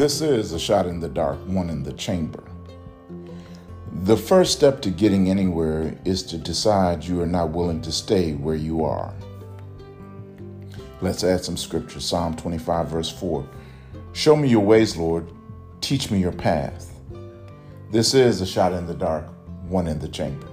This is a shot in the dark, one in the chamber. The first step to getting anywhere is to decide you are not willing to stay where you are. Let's add some scripture. Psalm 25, verse 4. Show me your ways, Lord. Teach me your path. This is a shot in the dark, one in the chamber.